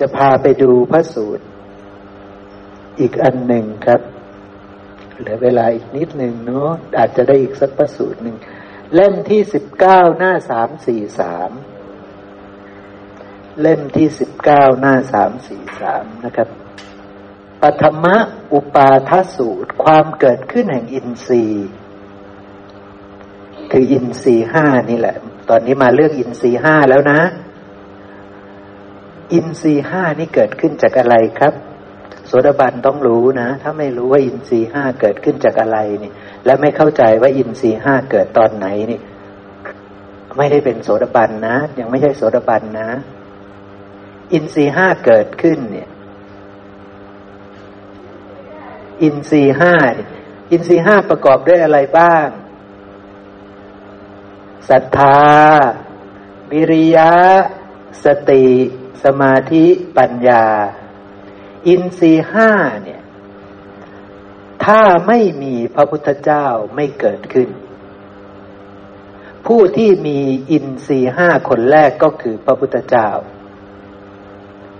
จะพาไปดูพระสูตร อีกอันหนึ่งครับเหลือเวลาอีกนิดหนึ่งเนาะอาจจะได้อีกสักพระสูตรหนึ่งเล่มที่สิบเก้าหน้าสามสี่สามเล่มที่สิบเก้าหน้าสามสี่สามนะครับปฐมะอุปาทสูตร ความเกิดขึ้นแห่งอินทรีย์ คืออินทรีห้านี่แหละ ตอนนี้มาเรื่องอินทรีห้าแล้วนะ อินทรีห้านี่เกิดขึ้นจากอะไรครับโสดาบันต้องรู้นะ ถ้าไม่รู้ว่าอินทรีห้าเกิดขึ้นจากอะไรนี่ และไม่เข้าใจว่าอินทรีห้าเกิดตอนไหนนี่ ไม่ได้เป็นโสดาบันนะ ยังไม่ใช่โสดาบันนะ อินทรีห้าเกิดขึ้นเนี่ย อินทรีห้าอินทรีห้าประกอบด้วยอะไรบ้างศรัทธา วิริยะ สติ สมาธิปัญญา อินทรีห้าเนี่ย ถ้าไม่มีพระพุทธเจ้าไม่เกิดขึ้น ผู้ที่มีอินทรีห้าคนแรกก็คือพระพุทธเจ้า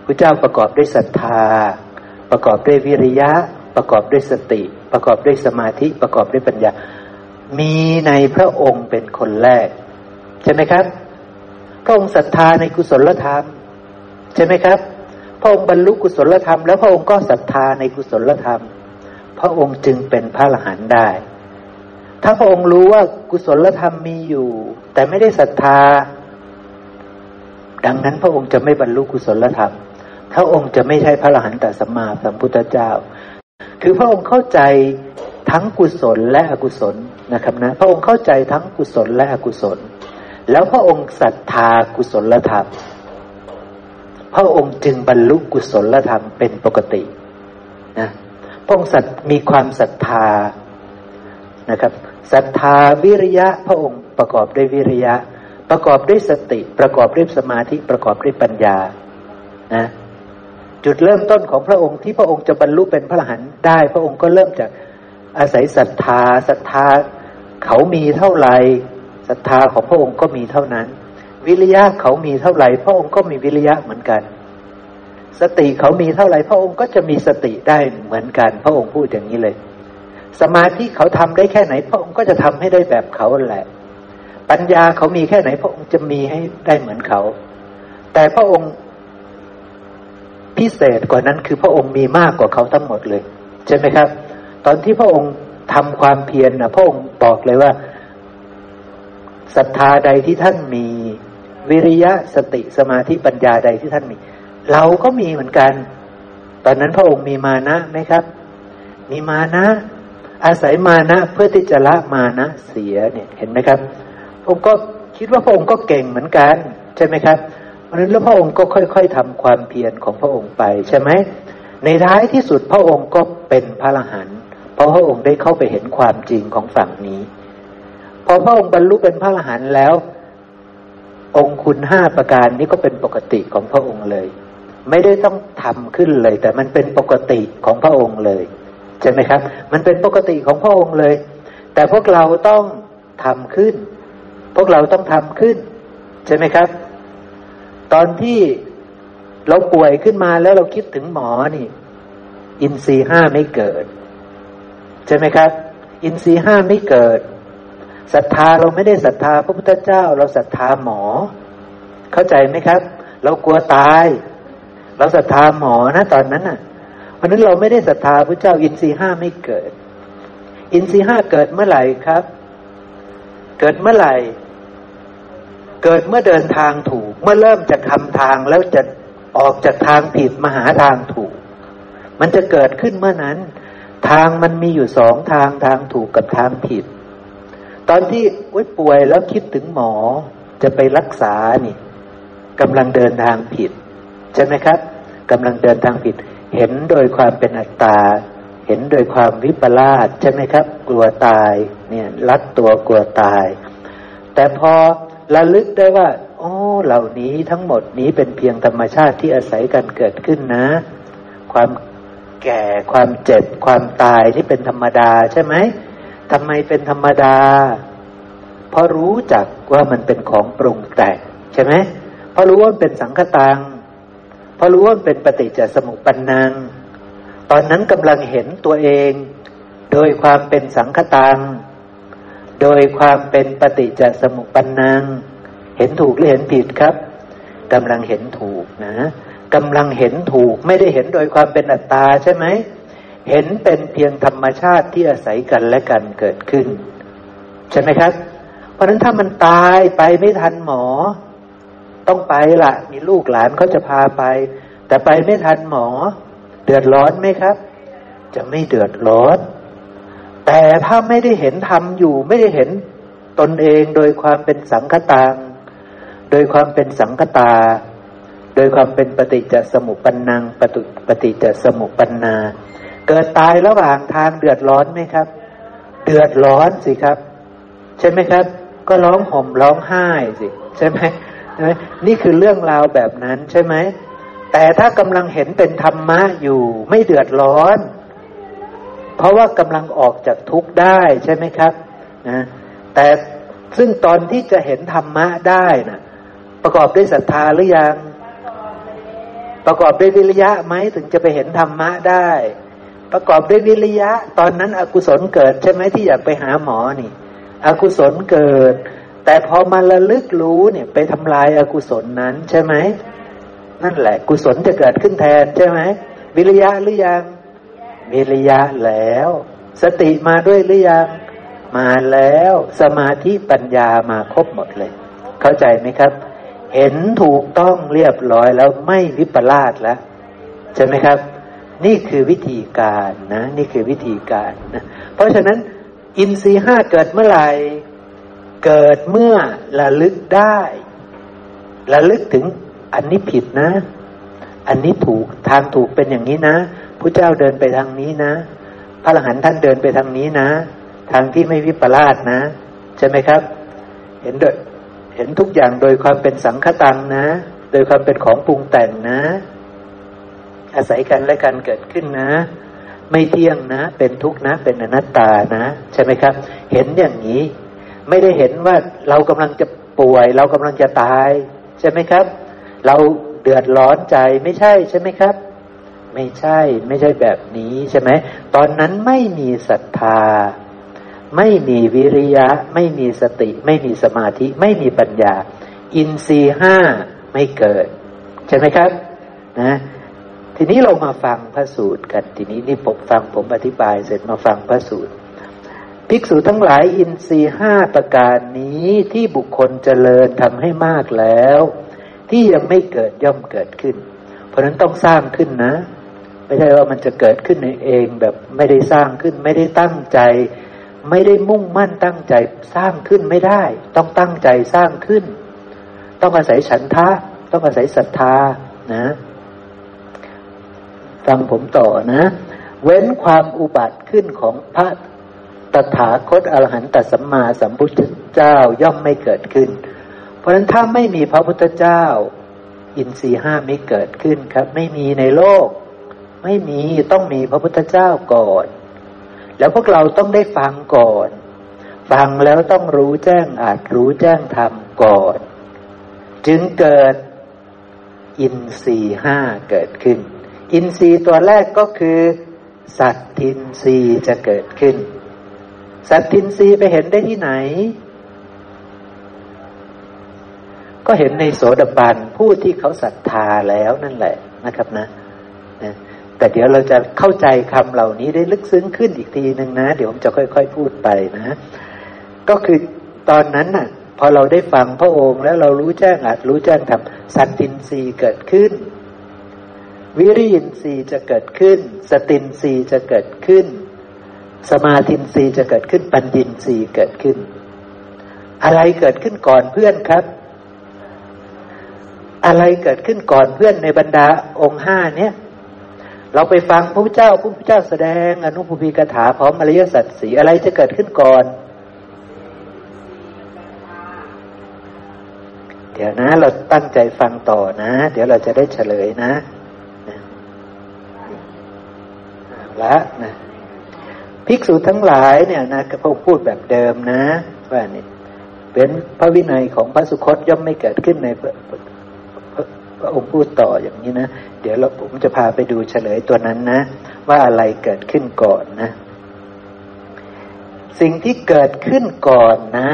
พระเจ้าประกอบด้วยศรัทธา ประกอบด้วยวิริยะ ประกอบด้วยสติ ประกอบด้วยสมาธิประกอบด้วยปัญญา มีในพระองค์เป็นคนแรก ใช่ไหมครับพระองค์ศรัทธาในกุศลธรรม ใช่ไหมครับ พระองค์บรรลุกุศลธรรม แล้วพระองค์ก็ศรัทธาในกุศลธรรม พระองค์จึงเป็นพระอรหันต์ได้ ถ้าพระองค์รู้ว่ากุศลธรรมมีอยู่ แต่ไม่ได้ศรัทธา ดังนั้นพระองค์จะไม่บรรลุกุศลธรรม พระองค์จะไม่ใช่พระอรหันต์แต่สัมมาสัมพุทธเจ้า คือพระองค์เข้าใจทั้งกุศลและอกุศลนะครับนะ พระองค์เข้าใจทั้งกุศลและอกุศล แล้วพระองค์ศรัทธากุศลธรรม ระองค์จึงบรรลุกุศลธรรมเป็นปกตินะพระองค์สัตมีความศรัทธานะครับศรัทธาวิริยะพระองค์ประกอบด้วยวิริยะ ประกอบด้วยสติ ประกอบด้วยสมาธิประกอบด้วยปัญญานะจุดเริ่มต้นของพระองค์ที่พระองค์จะบรรลุเป็นพระอรหันต์ได้ พระองค์ก็เริ่มจากอาศัยศรัทธาศรัทธาเขามีเท่าไหร่ศรัทธาของพระองค์ก็มีเท่านั้น วิริยะเขามีเท่าไหร่ พระองค์ก็มีวิริยะเหมือนกัน สติเขามีเท่าไหร่ พระองค์ก็จะมีสติได้เหมือนกัน พระองค์พูดอย่างนี้เลย สมาธิเขาทำได้แค่ไหน พระองค์ก็จะทำให้ได้แบบเขาแหละ ปัญญาเขามีแค่ไหน พระองค์จะมีให้ได้เหมือนเขา แต่พระองค์พิเศษกว่านั้นคือพระองค์มีมากกว่าเขาทั้งหมดเลย ใช่ไหมครับ ตอนที่พระองค์ทำความเพียรนะพระองค์บอกเลยว่าศรัทธาใดที่ท่านมี วิริยะสติสมาธิปัญญาใดที่ท่านมี เราก็มีเหมือนกัน ตอนนั้นพระองค์มีมานะไหมครับ มีมานะ อาศัยมานะเพื่อที่จะละมานะเสียเนี่ยเห็นไหมครับพระองค์ก็คิดว่าพระองค์ก็เก่งเหมือนกัน ใช่ไหมครับเพราะนั้นแล้วพระองค์ก็ค่อย ๆทำความเพียรของพระองค์ไปใช่ไหมในท้ายที่สุดพระองค์ก็เป็นพระอรหันต์เพราะพระองค์ได้เข้าไปเห็นความจริงของฝั่งนี้ พอพระองค์บรรลุเป็นพระอรหันต์แล้ว องคุณห้าประการนี้ก็เป็นปกติของพระองค์เลย ไม่ได้ต้องทำขึ้นเลย แต่มันเป็นปกติของพระองค์เลยใช่ไหมครับ มันเป็นปกติของพระองค์เลย แต่พวกเราต้องทำขึ้น พวกเราต้องทำขึ้น ใช่ไหมครับ ตอนที่เราป่วยขึ้นมาแล้วเราคิดถึงหมอนี่ อินทรีห้าไม่เกิด ใช่ไหมครับ อินทรีห้าไม่เกิด ศรัทธาเราไม่ได้ศรัทธาพระพุทธเจ้า เราศรัทธาหมอ เข้าใจไหมครับ เรากลัวตาย เราศรัทธาหมอนะตอนนั้นน่ะเพราะนั้นเราไม่ได้ศรัทธาพระเจ้า อินทรีห้าไม่เกิด อินทรีห้าเกิดเมื่อไหร่ครับ เกิดเมื่อไหร่ เกิดเมื่อเดินทางถูก เมื่อเริ่มจากทำทางแล้วจะออกจากทางผิดมาหาทางถูก มันจะเกิดขึ้นเมื่อนั้น ทางมันมีอยู่สองทางทางถูกกับทางผิด ตอนที่ป่วยแล้วคิดถึงหมอจะไปรักษานี่กำลังเดินทางผิด ใช่ไหมครับกำลังเดินทางผิด เห็นโดยความเป็นอัตตา เห็นโดยความวิปลาสใช่ไหมครับ กลัวตายเนี่ยรัดตัวกลัวตาย แต่พอระลึกได้ว่าโอ้เหล่านี้ทั้งหมดนี้เป็นเพียงธรรมชาติที่อาศัยกันเกิดขึ้นนะ ความแก่ความเจ็บความตายที่เป็นธรรมดาใช่ไหม ทำไมเป็นธรรมดา เพราะรู้จักว่ามันเป็นของปรุงแต่งใช่ไหมเพราะรู้ว่าเป็นสังคตัง เพราะรู้ว่าเป็นปฏิจจสมุปปนัง ตอนนั้นกำลังเห็นตัวเอง โดยความเป็นสังคตัง โดยความเป็นปฏิจจสมุปปนัง เห็นถูกหรือเห็นผิดครับกำลังเห็นถูกนะกำลังเห็นถูกไม่ได้เห็นโดยความเป็นอัตตาใช่ไหม เห็นเป็นเพียงธรรมชาติที่อาศัยกันและกันเกิดขึ้น ใช่ไหมครับ เพราะฉะนั้นถ้ามันตายไปไม่ทันหมอ ต้องไปละมีลูกหลานเขาจะพาไป แต่ไปไม่ทันหมอ เดือดร้อนไหมครับ จะไม่เดือดร้อนแต่ถ้าไม่ได้เห็นธรรมอยู่ไม่ได้เห็นตนเองโดยความเป็นสังคตางโดยความเป็นสังคตา โดยความเป็นปฏิจจสมุปปนังปฏิปฏิจจสมุปปนา เกิดตายระหว่างทางเดือดร้อนไหมครับ เดือดร้อนสิครับ ใช่ไหมครับ ก็ร้องห่มร้องไห้สิ ใช่ไหมนี่คือเรื่องราวแบบนั้นใช่ไหม แต่ถ้ากำลังเห็นเป็นธรรมะอยู่ไม่เดือดร้อน เพราะว่ากำลังออกจากทุกข์ได้ใช่ไหมครับนะแต่ซึ่งตอนที่จะเห็นธรรมะได้นะ่ะประกอบด้วยศรัทธาหรือยัง ประกอบด้วยวิริยะไหมถึงจะไปเห็นธรรมะได้ ประกอบด้วยวิริยะ ตอนนั้นอกุศลเกิดใช่ไหมที่อยากไปหาหมอนี่ อกุศลเกิด แต่พอมาระลึกรู้เนี่ย ไปทำลายอากุศลนั้นใช่ไหมนั่นแหละ กุศลจะเกิดขึ้นแทนใช่ไหมวิริยะหรือยังวิริยะแล้ว สติมาด้วยหรือยังมาแล้วสมาธิปัญญามาครบหมดเลย เข้าใจไหมครับ เห็นถูกต้องเรียบร้อยแล้วไม่วิปลาสแล้ว ใช่ไหมครับ นี่คือวิธีการนะ นี่คือวิธีการนะเพราะฉะนั้น อินทรีห้าเกิดเมื่อไหร่เกิดเมื่อระลึกได้ระลึกถึงอันนี้ผิดนะ อันนี้ถูกทางถูกเป็นอย่างนี้นะพระเจ้าเดินไปทางนี้นะ พระอรหันต์ท่านเดินไปทางนี้นะ ทางที่ไม่วิปลาสนะ ใช่ไหมครับ เห็นโดยเห็นทุกอย่างโดยความเป็นสังคตังนะ โดยความเป็นของปรุงแต่งนะ อาศัยกันและกันเกิดขึ้นนะ ไม่เที่ยงนะ เป็นทุกข์นะ เป็นอนัตตานะ ใช่ไหมครับ เห็นอย่างนี้ ไม่ได้เห็นว่าเรากำลังจะป่วย เรากำลังจะตาย ใช่ไหมครับ เราเดือดร้อนใจไม่ใช่ใช่ไหมครับ ไม่ใช่ไม่ใช่แบบนี้ใช่ไหมตอนนั้นไม่มีศรัทธา ไม่มีวิริยะ ไม่มีสติ ไม่มีสมาธิ ไม่มีปัญญา อินทรีห้าไม่เกิด ใช่ไหมครับ นะ ทีนี้เรามาฟังพระสูตรกัน ทีนี้นี่ผมฟังผมอธิบายเสร็จมาฟังพระสูตร ภิกษุทั้งหลายอินทรีห้าประการนี้ที่บุคคลเจริญทำให้มากแล้ว ที่ยังไม่เกิดย่อมเกิดขึ้น เพราะนั้นต้องสร้างขึ้นนะ ไม่ใช่ว่ามันจะเกิดขึ้นเองแบบไม่ได้สร้างขึ้น ไม่ได้ตั้งใจ ไม่ได้มุ่งมั่นตั้งใจสร้างขึ้นไม่ได้ ต้องตั้งใจสร้างขึ้น ต้องอาศัยฉันทะ ต้องอาศัยศรัทธานะ ฟังผมต่อนะ เว้นความอุบัติขึ้นของพระตถาคตอรหันตสัมมาสัมพุทธเจ้าย่อมไม่เกิดขึ้น เพราะฉะนั้นถ้าไม่มีพระพุทธเจ้า อินทรีห้าไม่เกิดขึ้นครับ ไม่มีในโลก ไม่มีต้องมีพระพุทธเจ้าก่อน แล้วพวกเราต้องได้ฟังก่อน ฟังแล้วต้องรู้แจ้งอาจรู้แจ้งธรรมก่อน จึงเกิดอินทรีห้าเกิดขึ้น อินทรีย์ตัวแรกก็คือ สัตทินทรีย์จะเกิดขึ้น สัตทินทรีย์ไปเห็นได้ที่ไหน ก็เห็นในโสดาบันผู้ที่เขาศรัทธาแล้วนั่นแหละนะครับนะนะแต่เดี๋ยวเราจะเข้าใจคำเหล่านี้ได้ลึกซึ้งขึ้นอีกทีหนึ่งนะ เดี๋ยวผมจะค่อย ๆ พูดไปนะ ก็คือตอนนั้นน่ะ พอเราได้ฟังพระองค์แล้วเรารู้แจ้งอาจรู้แจ้งทำสัตตินรีเกิดขึ้น วิริยินทรีย์จะเกิดขึ้น สตินทรีย์จะเกิดขึ้น สมาธินทรีย์จะเกิดขึ้น ปัญญินทรีย์เกิดขึ้น อะไรเกิดขึ้นก่อนเพื่อนครับ อะไรเกิดขึ้นก่อนเพื่อนในบรรดาองค์ห้าเนี้ยเราไปฟังพระพุทธเจ้าพระพุทธเจ้าแสดงอนุภูพีกถาพร้อมอริยสัจสีอะไรจะเกิดขึ้นก่อน เดี๋ยวนะ เราตั้งใจฟังต่อนะ เดี๋ยวเราจะได้เฉลยนะ ละนะภิกษุทั้งหลายเนี่ยนะพระพูดแบบเดิมนะว่านี่เป็นพระวินัยของพระสุคตย่อมไม่เกิดขึ้นในพระองค์พูดต่ออย่างนี้นะ เดี๋ยวเราผมจะพาไปดูเฉลยตัวนั้นนะ ว่าอะไรเกิดขึ้นก่อนนะ สิ่งที่เกิดขึ้นก่อนนะ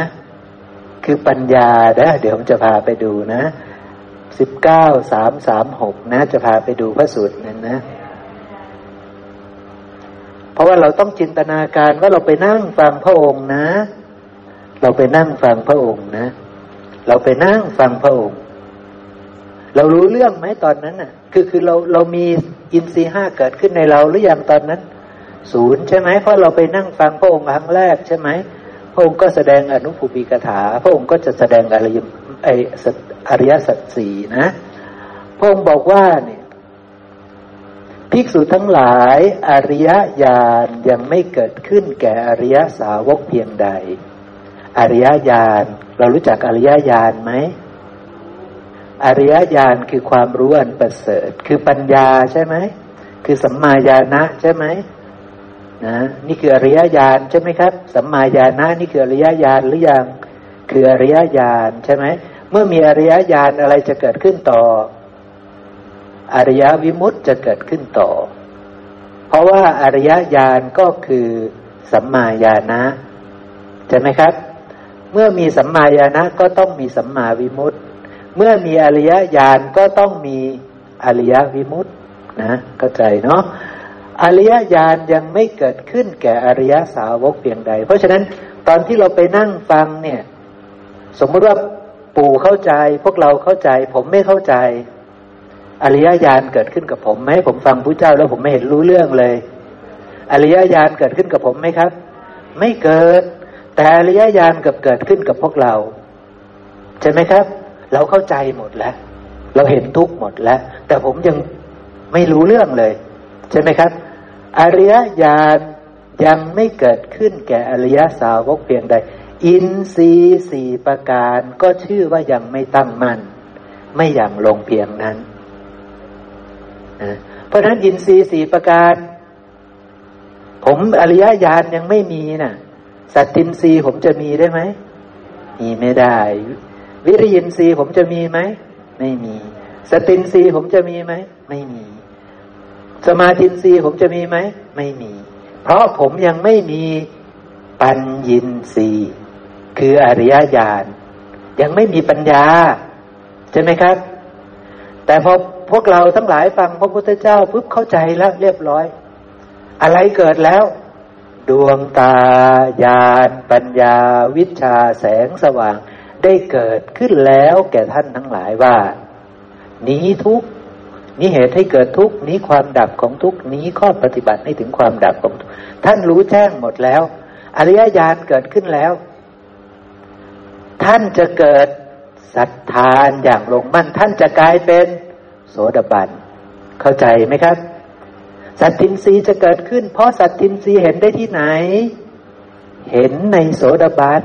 คือปัญญานะเดี๋ยวผมจะพาไปดูนะสิบเก้าสามสามหกนะ จะพาไปดูพระสูตรนั้นนะ เพราะว่าเราต้องจินตนาการว่าเราไปนั่งฟังพระองค์นะ เราไปนั่งฟังพระองค์นะ เราไปนั่งฟังพระองค์ เรารู้เรื่องไหมตอนนั้นน่ะ คือคือเราเรามีอินทรีห้าเกิดขึ้นในเราหรือยังตอนนั้น ศูนย์ใช่ไหมเพราะเราไปนั่งฟังพระองค์ครั้งแรกใช่ไหมพระองค์ก็แสดงอนุภูปีกถา พระองค์ก็จะแสดงอริยไออริยสัจสี่นะ พระองค์บอกว่าเนี่ย ภิกษุทั้งหลายอริยญาณยังไม่เกิดขึ้นแก่อริยสาวกเพียงใด อริยญาณเรารู้จักอริยญาณไหมอริยญาณคือความรู้อันประเสริฐ คือปัญญาใช่ไหมคือสัมมาญาณะใช่ไหมนะนี่คืออริยญาณใช่ไหมครับ สัมมาญาณะนี่คืออริยญาณหรือยังคืออริยญาณใช่ไหมเมื่อมีอริยญาณอะไรจะเกิดขึ้นต่อ อริยวิมุตจะเกิดขึ้นต่อ เพราะว่าอริยญาณก็คือสัมมาญาณะใช่ไหมครับ เมื่อมีสัมมาญาณะก็ต้องมีสัมมาวิมุตติเมื่อมีอริยญาณก็ต้องมีอริยวิมุตตินะเข้าใจเนาะอริยญาณยังไม่เกิดขึ้นแก่อริยสาวกเพียงใด เพราะฉะนั้นตอนที่เราไปนั่งฟังเนี่ย สมมติว่าปู่เข้าใจ พวกเราเข้าใจ ผมไม่เข้าใจ อริยญาณเกิดขึ้นกับผมไหมผมฟังพระเจ้าแล้วผมไม่เห็นรู้เรื่องเลย อริยญาณเกิดขึ้นกับผมไหมครับ ไม่เกิด แต่อริยญาณกับเกิดขึ้นกับพวกเรา ใช่ไหมครับ เราเข้าใจหมดแล้ว เราเห็นทุกหมดแล้ว แต่ผมยังไม่รู้เรื่องเลย ใช่ไหมครับ อริยญาณยังไม่เกิดขึ้นแก่อริยสาวกเพียงใด อินทรีย์สี่ประการก็ชื่อว่ายังไม่ตั้งมัน่นไม่อย่างลงเพียงนั้น เพราะฉะนั้นอินทรีย์สี่ประการ ผมอริยญาณยังไม่มีนะ่ะ สัตตินทรีย์ผมจะมีได้ไหมมีไม่ได้ วิริยินทรีย์ผมจะมีไหมไม่มีสตินทรีย์ผมจะมีไหมไม่มี สมาธินทรีย์ผมจะมีไหมไม่มี เพราะผมยังไม่มีปัญญินทรีย์คืออริยญาณยังไม่มีปัญญา ใช่ไหมครับ แต่พอ พวกเราทั้งหลายฟังพระพุทธเจ้าปุ๊บเข้าใจแล้วเรียบร้อย อะไรเกิดแล้ว ดวงตาญาณปัญญา วิชาแสงสว่าง ได้เกิดขึ้นแล้วแก่ท่านทั้งหลายว่า นี้ทุกนี้เหตุให้เกิดทุกนี้ความดับของทุกนี้ข้อปฏิบัติให้ถึงความดับของทุกท่านรู้แจ้งหมดแล้ว อริยญาณเกิดขึ้นแล้ว ท่านจะเกิดศรัทธานอย่างลงมั่นท่านจะกลายเป็น โสดาบัน เข้าใจไหมครับ สัตทินรีจะเกิดขึ้น เพราะสัตทินรีเห็นได้ที่ไหน เห็นในโสดาบัน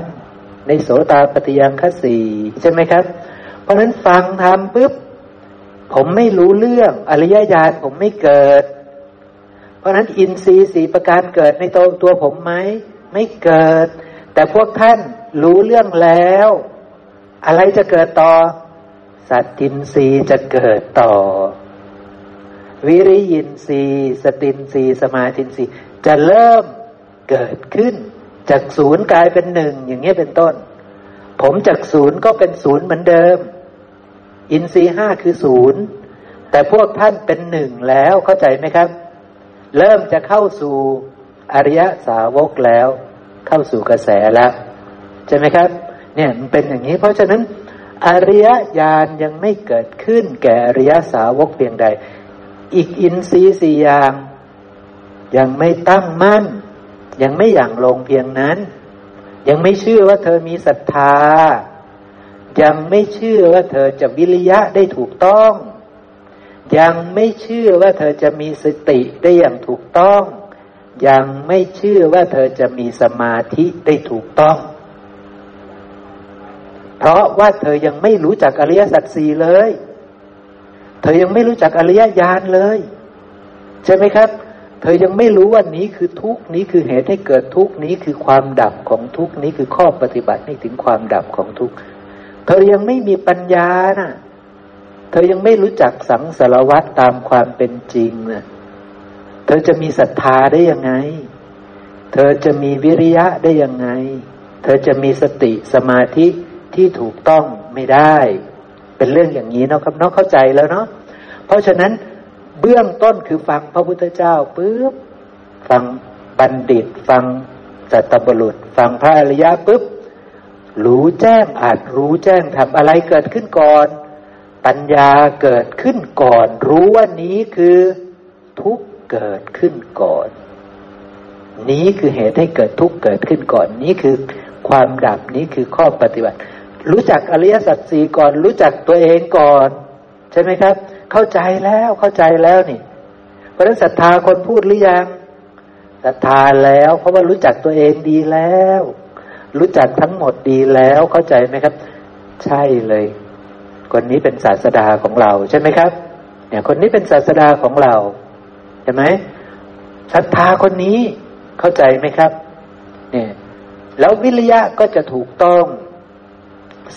ในโสตาปฏิยังคสีใช่ไหมครับ เพราะฉะนั้นฟังทำปุ๊บผมไม่รู้เรื่องอริยญาณผมไม่เกิด เพราะฉะนั้นอินทรีย์สีประการเกิดในตัวตัวผมไหมไม่เกิด แต่พวกท่านรู้เรื่องแล้ว อะไรจะเกิดต่อ สัตตินรีจะเกิดต่อ วิริยินรีสตินรีสมาธินรีจะเริ่มเกิดขึ้น จากศูนย์กลายเป็นหนึ่งอย่างนี้ยเป็นต้น ผมจากศูนย์ก็เป็นศูนย์เหมือนเดิม อินทรีห้าคือศูนย์แต่พวกท่านเป็นหนึ่งแล้วเข้าใจไหมครับ เริ่มจะเข้าสู่อริยสาวกแล้ว เข้าสู่กระแสแล้ว ใช่ไหมครับ เนี่ยมันเป็นอย่างนี้ เพราะฉะนั้น อริยญาณยังไม่เกิดขึ้นแก่อริยสาวกเพียงใด อีกอินทรีย์สี่อย่าง ยังไม่ตั้งมั่น ยังไม่อย่างลงเพียงนั้น ยังไม่เชื่อว่าเธอมีศรัทธา ยังไม่เชื่อว่าเธอจะวิริยะได้ถูกต้อง ยังไม่เชื่อว่าเธอจะมีสติได้อย่างถูกต้อง ยังไม่เชื่อว่าเธอจะมีสมาธิได้ถูกต้อง เพราะว่าเธอยังไม่รู้จักอริยสัจสี่เลย เธอยังไม่รู้จักอริยญาณเลย ใช่ไหมครับ เธอยังไม่รู้ว่านี้คือทุกนี้คือเหตุให้เกิดทุกนี้คือความดับของทุกนี้คือข้อปฏิบัติให้ถึงความดับของทุกเธอยังไม่มีปัญญานะเธอยังไม่รู้จักสังสารวัตตามความเป็นจริงนะเธอจะมีศรัทธาได้ยังไง เธอจะมีวิริยะได้ยังไง เธอจะมีสติสมาธิ ที่ถูกต้องไม่ได้ เป็นเรื่องอย่างนี้เนาะครับเนาะเข้าใจแล้วเนาะเพราะฉะนั้นเบื้องต้นคือฟังพระพุทธเจ้าปุ๊บฟังบัณฑิต ฟังสัตบุรุษ ฟังพระอริยะปุ๊บรู้แจ้งอาจรู้แจ้งทำอะไรเกิดขึ้นก่อน ปัญญาเกิดขึ้นก่อน รู้ว่านี้คือทุกเกิดขึ้นก่อน นี้คือเหตุให้เกิดทุกเกิดขึ้นก่อน นี้คือความดับนี้คือข้อปฏิบัติ รู้จักอริยสัจสี่ก่อน รู้จักตัวเองก่อน ใช่ไหมครับ เข้าใจแล้วเข้าใจแล้วนี่เพราะฉะนั้นศรัทธาคนพูดหรือยังศรัทธาแล้ว เพราะว่ารู้จักตัวเองดีแล้ว รู้จักทั้งหมดดีแล้วเข้าใจไหมครับ ใช่เลย คนนี้เป็นศาสดาของเราใช่ไหมครับ เนี่ยคนนี้เป็นศาสดาของเราใช่ไหมศรัทธาคนนี้เข้าใจไหมครับ เนี่ย แล้ววิริยะก็จะถูกต้อง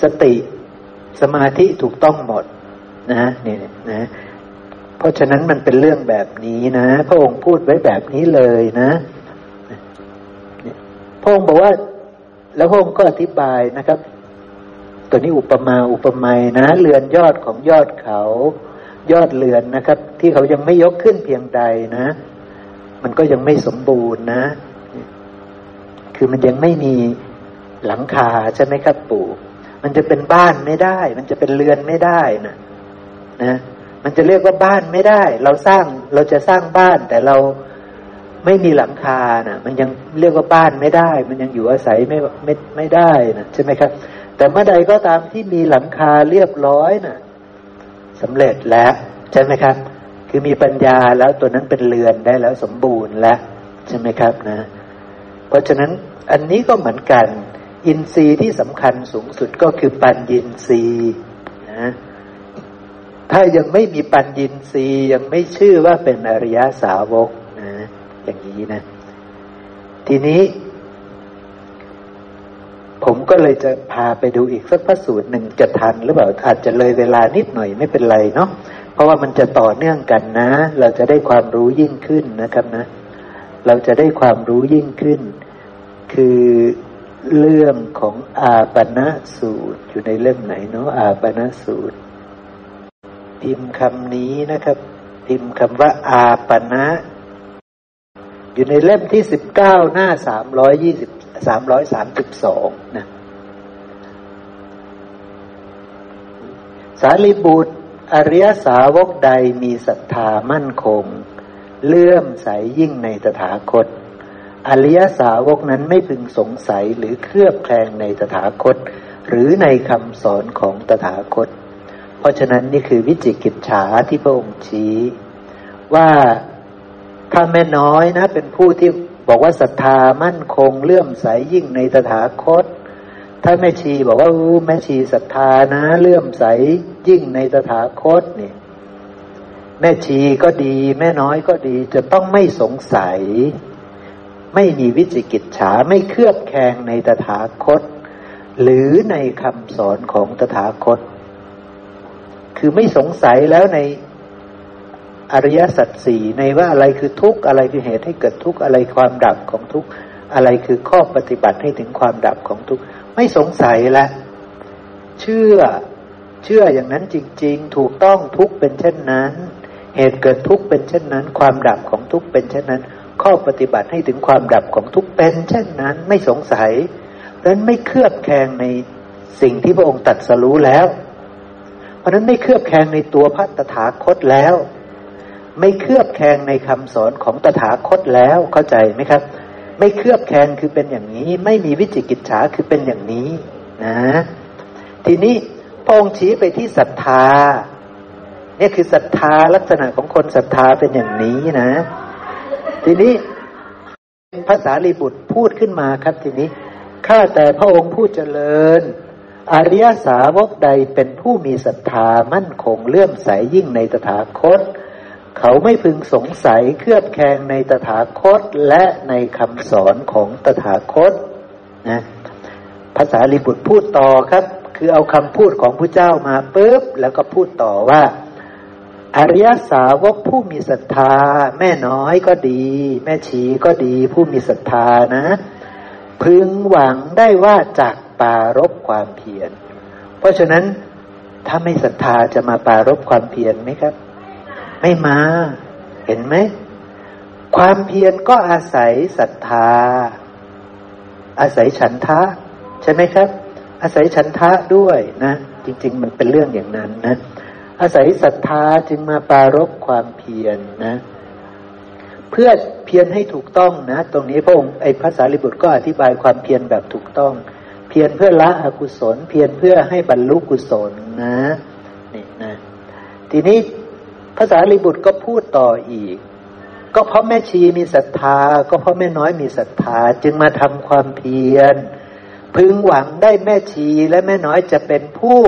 สติสมาธิถูกต้องหมดนะนี่นะ เพราะฉะนั้นมันเป็นเรื่องแบบนี้นะพระองค์พูดไว้แบบนี้เลยนะพระองค์บอกว่า แล้วพระองค์ก็อธิบายนะครับ ตัวนี้อุปมาอุปไมยนะ เรือนยอดของยอดเขา ยอดเรือนนะครับ ที่เขายังไม่ยกขึ้นเพียงใดนะ มันก็ยังไม่สมบูรณ์นะ คือมันยังไม่มีหลังคาใช่ไหมครับปู่ มันจะเป็นบ้านไม่ได้ มันจะเป็นเรือนไม่ได้นะนะมันจะเรียกว่าบ้านไม่ได้ เราสร้างเราจะสร้างบ้าน แต่เราไม่มีหลังคานะมันยังเรียกว่าบ้านไม่ได้ มันยังอยู่อาศัยไม่ไม่ไม่ได้นะใช่ไหมครับ แต่เมื่อใดก็ตามที่มีหลังคาเรียบร้อยนะ่ะสำเร็จแล้วใช่ไหมครับ คือมีปัญญาแล้วตัวนั้นเป็นเรือนได้แล้วสมบูรณ์แล้วใช่ไหมครับนะ เพราะฉะนั้นอันนี้ก็เหมือนกัน อินทรีย์ที่สำคัญสูงสุดก็คือปัญญินทรีย์นะถ้ายังไม่มีปัญญินทรีย์ยังไม่ชื่อว่าเป็นอริยสาวกนะอย่างนี้นะ ทีนี้ ผมก็เลยจะพาไปดูอีกสักพระสูตรหนึ่งจะทันหรือเปล่าอาจจะเลยเวลานิดหน่อยไม่เป็นไรเนาะเพราะว่ามันจะต่อเนื่องกันนะ เราจะได้ความรู้ยิ่งขึ้นนะครับนะ เราจะได้ความรู้ยิ่งขึ้น คือ เรื่องของอาปณะสูตรอยู่ในเล่มไหนเนาะอาปณะสูตร พิมพ์คำนี้นะครับ พิมพ์คำว่าอาปณะอยู่ในเล่มที่สิบเก้าหน้าสามร้อยยี่สิบสามร้อยสามสิบสองนะสารีบุตร อริยสาวกใดมีศรัทธามั่นคง เลื่อมใสยยิ่งในตถาคต อริยสาวกนั้นไม่พึงสงสัยหรือเครือบแคลงในตถาคต หรือในคำสอนของตถาคต เพราะฉะนั้นนี่คือวิจิกิจฉาที่พระองค์ชี้ ว่าถ้าแม่น้อยนะเป็นผู้ที่บอกว่าศรัทธามั่นคงเลื่อมใสยยิ่งในตถาคต ถ้าแม่ชีบอกว่าแม่ชีศรัทธานะเลื่อมใสยิ่งในตถาคตเนี่ยแม่ชีก็ดี แม่น้อยก็ดีจะต้องไม่สงสัย ไม่มีวิจิกิจฉาไม่เครือบแคลงในตถาคต หรือในคำสอนของตถาคต คือไม่สงสัยแล้วในอริยสัจสี่ในว่าอะไรคือทุกข์อะไรคือเหตุให้เกิดทุกข์อะไรความดับของทุกข์อะไรคือข้อปฏิบัติให้ถึงความดับของทุกข์ไม่สงสัยแล้วเชื่อเชื่ออย่างนั้นจริง ๆ ถูกต้องทุกเป็นเช่นนั้น เหตุเกิดทุกข์เป็นเช่นนั้น ความดับของทุกข์เป็นเช่นนั้น ข้อปฏิบัติให้ถึงความดับของทุกเป็นเช่นนั้นไม่สงสัยดังนั้นไม่เครือบแคลงในสิ่งที่พระองค์ตัดสรู้แล้ว เพราะนั้นไม่เครือบแคลงในตัวพระตถาคตแล้ว ไม่เครือบแคลงในคำสอนของตถาคตแล้วเข้าใจไหมครับ ไม่เครือบแคลงคือเป็นอย่างนี้ ไม่มีวิจิกิจฉาคือเป็นอย่างนี้นะทีนี้พระองค์ชี้ไปที่ศรัทธาเนี่ยคือศรัทธาลักษณะของคนศรัทธาเป็นอย่างนี้นะ ทีนี้ภาษาลีบุตรพูดขึ้นมาครับทีนี้ข้าแต่พระองค์ผู้เจริญ อริยสาวกใดเป็นผู้มีศรัทธามั่นคงเลื่อมใสยยิ่งในตถาคต เขาไม่พึงสงสัยเครือบแคลงในตถาคตและในคำสอนของตถาคตนะภาษาลีบุตรพูดต่อครับ คือเอาคำพูดของพระเจ้ามาปุ๊บแล้วก็พูดต่อว่า อริยสาวกผู้มีศรัทธา แม่น้อยก็ดี แม่ชีก็ดีผู้มีศรัทธานะ พึงหวังได้ว่าจากปารบความเพียร เพราะฉะนั้นถ้าไม่ศรัทธาจะมาปารบความเพียรไหมครับ ไม่มา เห็นไหม ความเพียรก็อาศัยศรัทธา อาศัยฉันทะ ใช่ไหมครับ อาศัยฉันทะด้วยนะ จริง ๆ มันเป็นเรื่องอย่างนั้นนะ อาศัยศรัทธาจึงมาปารบความเพียรนนะ เพื่อเพียรให้ถูกต้องนะ ตรงนี้พระองค์ไอ้ภาษาลิบุตรก็อธิบายความเพียรแบบถูกต้อง เพียรเพื่อละอกุศล เพียรเพื่อให้บรรลุกุศลนะนี่นะทีนี้ภาษาลิบุตรก็พูดต่ออีก ก็เพราะแม่ชีมีศรัทธา ก็เพราะแม่น้อยมีศรัทธาจึงมาทำความเพียร พึงหวังได้แม่ชีและแม่น้อยจะเป็นผู้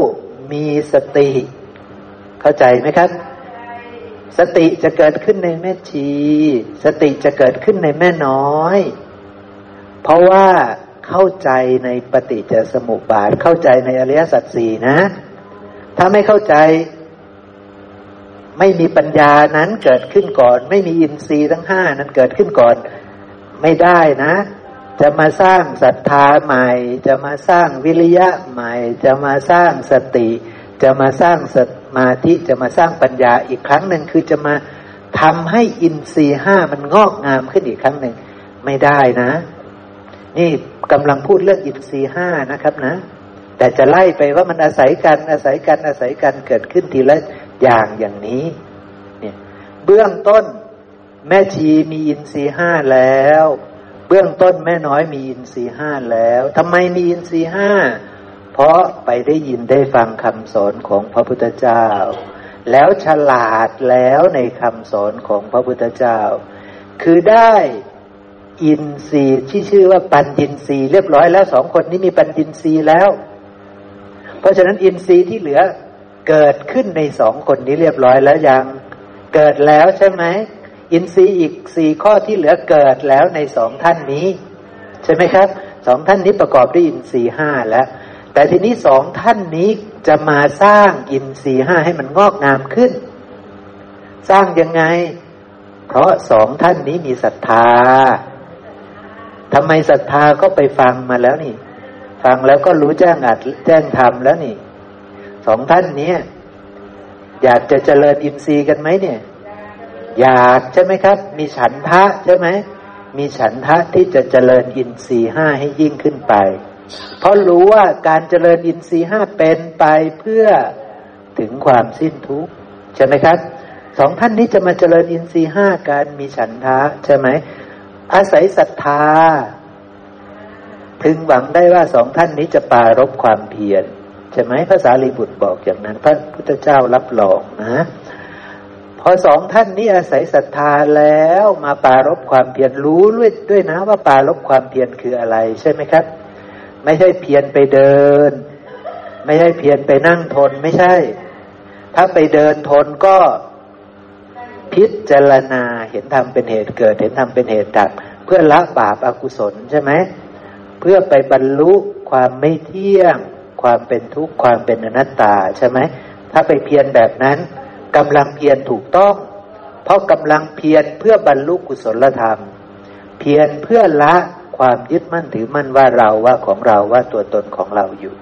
มีสติ เข้าใจไหมครับ สติจะเกิดขึ้นในแม่ชี สติจะเกิดขึ้นในแม่น้อย เพราะว่าเข้าใจในปฏิจจสมุปบาท เข้าใจในอริยสัจสี่นะ ถ้าไม่เข้าใจ ไม่มีปัญญานั้นเกิดขึ้นก่อน ไม่มีอินทรีย์ทั้งห้านั้นเกิดขึ้นก่อน ไม่ได้นะจะมาสร้างศรัทธาใหม่ จะมาสร้างวิริยะใหม่ จะมาสร้างสติ จะมาสร้างส มาธิจะมาสร้างปัญญาอีกครั้งหนึ่งคือจะมาทำให้อินทรีห้ามันงอกงามขึ้นอีกครั้งหนึ่งไม่ได้นะ นี่กำลังพูดเรื่องอินทรีห้านะครับนะ แต่จะไล่ไปว่ามันอาศัยกันอาศัยกันอาศัยกันเกิดขึ้นทีละอย่างอย่างนี้ เนี่ย เบื้องต้นแม่ชีมีอินทรีห้าแล้ว เบื้องต้นแม่น้อยมีอินทรีห้าแล้วทำไมมีอินทรีห้า เพราะไปได้ยินได้ฟังคำสอนของพระพุทธเจ้า แล้วฉลาดแล้วในคำสอนของพระพุทธเจ้า คือได้อินทรีย์ที่ชื่อว่าปัญญินทรีย์เรียบร้อยแล้วสองคนนี้มีปัญญินทรีย์แล้ว เพราะฉะนั้นอินทรีย์ที่เหลือเกิดขึ้นในสองคนนี้เรียบร้อยแล้วยังเกิดแล้วใช่ไหมอินทรีย์อีกสี่ข้อที่เหลือเกิดแล้วในสองท่านนี้ ใช่ไหมครับสองท่านนี้ประกอบด้วยอินทรีย์ห้าแล้ว แต่ทีนี้สองท่านนี้จะมาสร้างอินทรีห้าให้มันงอกงามขึ้น สร้างยังไง เพราะสองท่านนี้มีศรัทธาทำไมศรัทธาก็ไปฟังมาแล้วนี่ ฟังแล้วก็รู้แจ้งอัดแจ้งทำแล้วนี่สองท่านนี้อยากจะเจริญอินทรีย์กันไหมเนี่ย อยากใช่ไหมครับ มีฉันทะใช่ไหมมีฉันทะที่จะเจริญอินทรีย์ห้าให้ยิ่งขึ้นไป เพราะรู้ว่าการเจริญอินทรีห้าเป็นไปเพื่อถึงความสิ้นทุกข์ใช่ไหมครับสองท่านนี้จะมาเจริญอินทรีห้าการมีฉันทะใช่ไหมอาศัยศรัทธา ถึงหวังได้ว่าสองท่านนี้จะปารบความเพียรใช่ไหมภาษาลีบุตรบอกอย่างนั้น พระพุทธเจ้ารับรองนะพอสองท่านนี้อาศัยศรัทธาแล้วมาปารบความเพียรรู้ด้วยด้วยนะว่าปารบความเพียรคืออะไรใช่ไหมครับ ไม่ใช่เพียรไปเดิน ไม่ใช่เพียรไปนั่งทนไม่ใช่ ถ้าไปเดินทนก็พิจารณาเห็นธรรมเป็นเหตุเกิด เห็นธรรมเป็นเหตุดับ เพื่อละบาปอากุศลใช่ไหมเพื่อไปบรรลุความไม่เที่ยง ความเป็นทุกข์ความเป็นอนัตตาใช่ไหมถ้าไปเพียรแบบนั้นกำลังเพียรถูกต้อง เพราะกำลังเพียรเพื่อบรรลุกุศลธรรม เพียรเพื่อละ ความยึดมั่นถือมั่นว่าเราว่าของเราว่าตัวตนของเราอยู่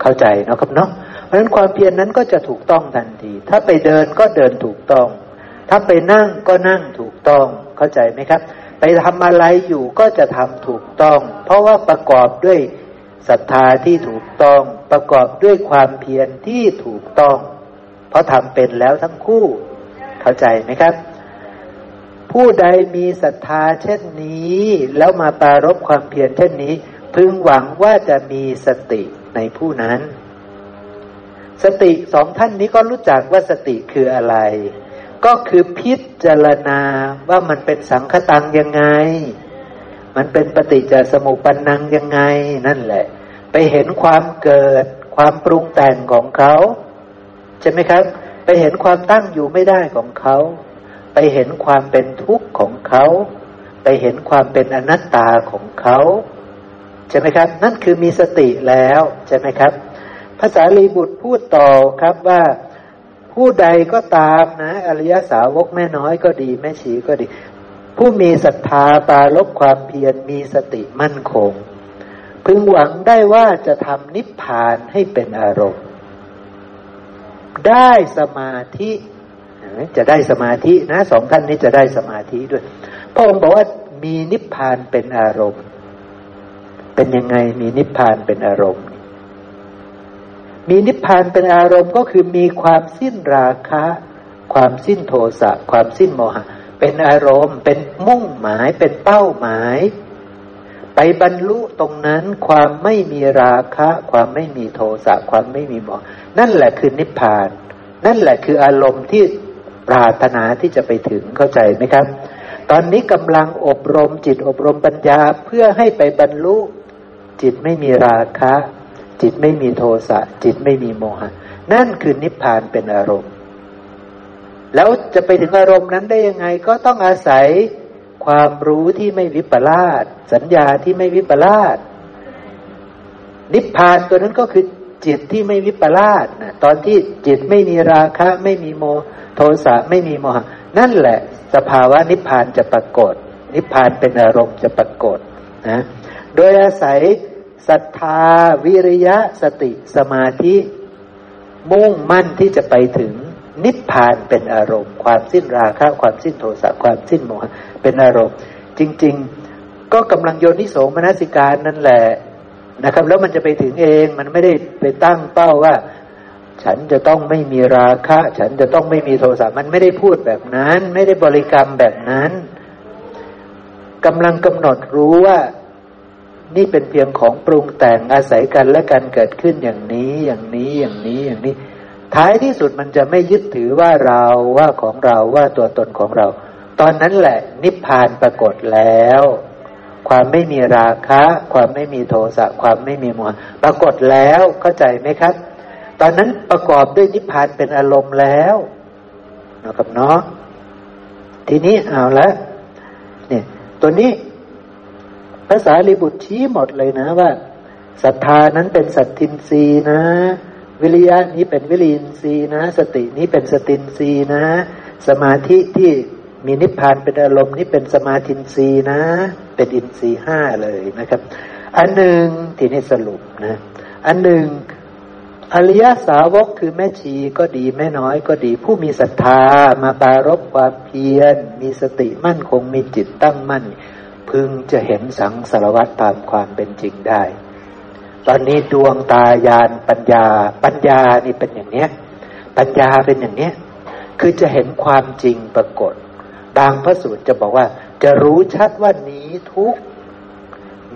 เข้าใจเนาะครับเนาะเพราะฉะนั้นความเพียรนนั้นก็จะถูกต้องทันที ถ้าไปเดินก็เดินถูกต้อง ถ้าไปนั่งก็นั่งถูกต้อง เข้าใจไหมครับ ไปทำอะไรอยู่ก็จะทำถูกต้อง เพราะว่าประกอบด้วยศรัทธาที่ถูกต้อง ประกอบด้วยความเพียรที่ถูกต้อง เพราะทำเป็นแล้วทั้งคู่ เข้าใจไหมครับ ผู้ใดมีศรัทธาเช่นนี้ แล้วมาปารบความเพียรเช่นนี้ พึงหวังว่าจะมีสติในผู้นั้น สติสองท่านนี้ก็รู้จักว่าสติคืออะไร ก็คือพิจารณาว่ามันเป็นสังคตังยังไง มันเป็นปฏิจจสมุปปนังยังไงนั่นแหละ ไปเห็นความเกิด ความปรุงแต่งของเขาใช่ไหมครับ ไปเห็นความตั้งอยู่ไม่ได้ของเขา ไปเห็นความเป็นทุกข์ของเขา ไปเห็นความเป็นอนัตตาของเขาใช่ไหมครับ นั่นคือมีสติแล้วใช่ไหมครับ ภาษาลีบุตรพูดต่อครับว่าผู้ใดก็ตามนะ อริยสาวกแม่น้อยก็ดีแม่ชีก็ดี ผู้มีศรัทธาปาลบความเพียรมีสติมั่นคง พึงหวังได้ว่าจะทำนิพพานให้เป็นอารมณ์ ได้สมาธิ จะได้สมาธินะสองท่านนี้จะได้สมาธิด้วย พระองค์บอกว่ามีนิพพานเป็นอารมณ์ เป็นยังไงมีนิพพานเป็นอารมณ์ มีนิพพานเป็นอารมณ์ก็คือมีความสิ้นราคะ ความสิ้นโทสะความสิ้นโมหะ เป็นอารมณ์ เป็นมุ่งหมายเป็นเป้าหมาย ไปบรรลุตรงนั้นความไม่มีราคะ ความไม่มีโทสะความไม่มีโมหะนั่นแหละคือนิพพานนั่นแหละคืออารมณ์ที่ ปรารถนาที่จะไปถึงเข้าใจไหมครับ ตอนนี้กำลังอบรมจิตอบรมปัญญาเพื่อให้ไปบรรลุจิตไม่มีราคะ จิตไม่มีโทสะ จิตไม่มีโมหะ นั่นคือนิพพานเป็นอารมณ์ แล้วจะไปถึงอารมณ์นั้นได้ยังไงก็ต้องอาศัยความรู้ที่ไม่วิปลาสสัญญาที่ไม่วิปลาสนิพพานตัวนั้นก็คือจิตที่ไม่วิปลาสนะตอนที่จิตไม่มีราคะ ไม่มีโม โทสะไม่มีโมหะ นั่นแหละสภาวะนิพพานจะปรากฏ นิพพานเป็นอารมณ์จะปรากฏนะโดยอาศัยศรัทธาวิริยะสติสมาธิมุ่งมั่นที่จะไปถึงนิพพานเป็นอารมณ์ ความสิ้นราคะความสิ้นโทสะความสิ้นโมหะเป็นอารมณ์ จริง ๆ ก็กำลังโยนิโสมนสิการนั่นแหละนะครับ แล้วมันจะไปถึงเองมันไม่ได้ไปตั้งเป้าว่า ฉันจะต้องไม่มีราคะ ฉันจะต้องไม่มีโทสะมันไม่ได้พูดแบบนั้น ไม่ได้บริกรรมแบบนั้นกำลังกำหนดรู้ว่า นี่เป็นเพียงของปรุงแต่งอาศัยกันและกันเกิดขึ้นอย่างนี้อย่างนี้อย่างนี้อย่างนี้ ท้ายที่สุดมันจะไม่ยึดถือว่าเราว่าของเราว่าตัวตนของเรา ตอนนั้นแหละ นิพพานปรากฏแล้ว ความไม่มีราคะ ความไม่มีโทสะความไม่มีโมหะปรากฏแล้วเข้าใจไหมครับ ตอนนั้นประกอบด้วยนิพพานเป็นอารมณ์แล้วนะครับเนาะทีนี้เอาละเนี่ยตัวนี้ภาษาลิบุตรชี้หมดเลยนะว่าศรัทธานั้นเป็นสัตทินรีนะ วิริยะนี้เป็นวิริยินรีนะ สตินี้เป็นสตินรีนะ สมาธิที่มีนิพพานเป็นอารมณ์นี้เป็นสมาธินรีนะ เป็นอินทรีห้าเลยนะครับ อันหนึ่งทีนี้สรุปนะ อันหนึ่ง อริยสาวกคือแม่ชีก็ดีแม่น้อยก็ดี ผู้มีศรัทธามาปารบความเพียร มีสติมั่นคงมีจิตตั้งมั่น พึงจะเห็นสังสารวัตตามความเป็นจริงได้ ตอนนี้ดวงตายานปัญญา ปัญญานี่เป็นอย่างเนี้ย ปัญญาเป็นอย่างเนี้ย คือจะเห็นความจริงปรากฏ บางพระสูตรจะบอกว่า จะรู้ชัดว่านี้ทุก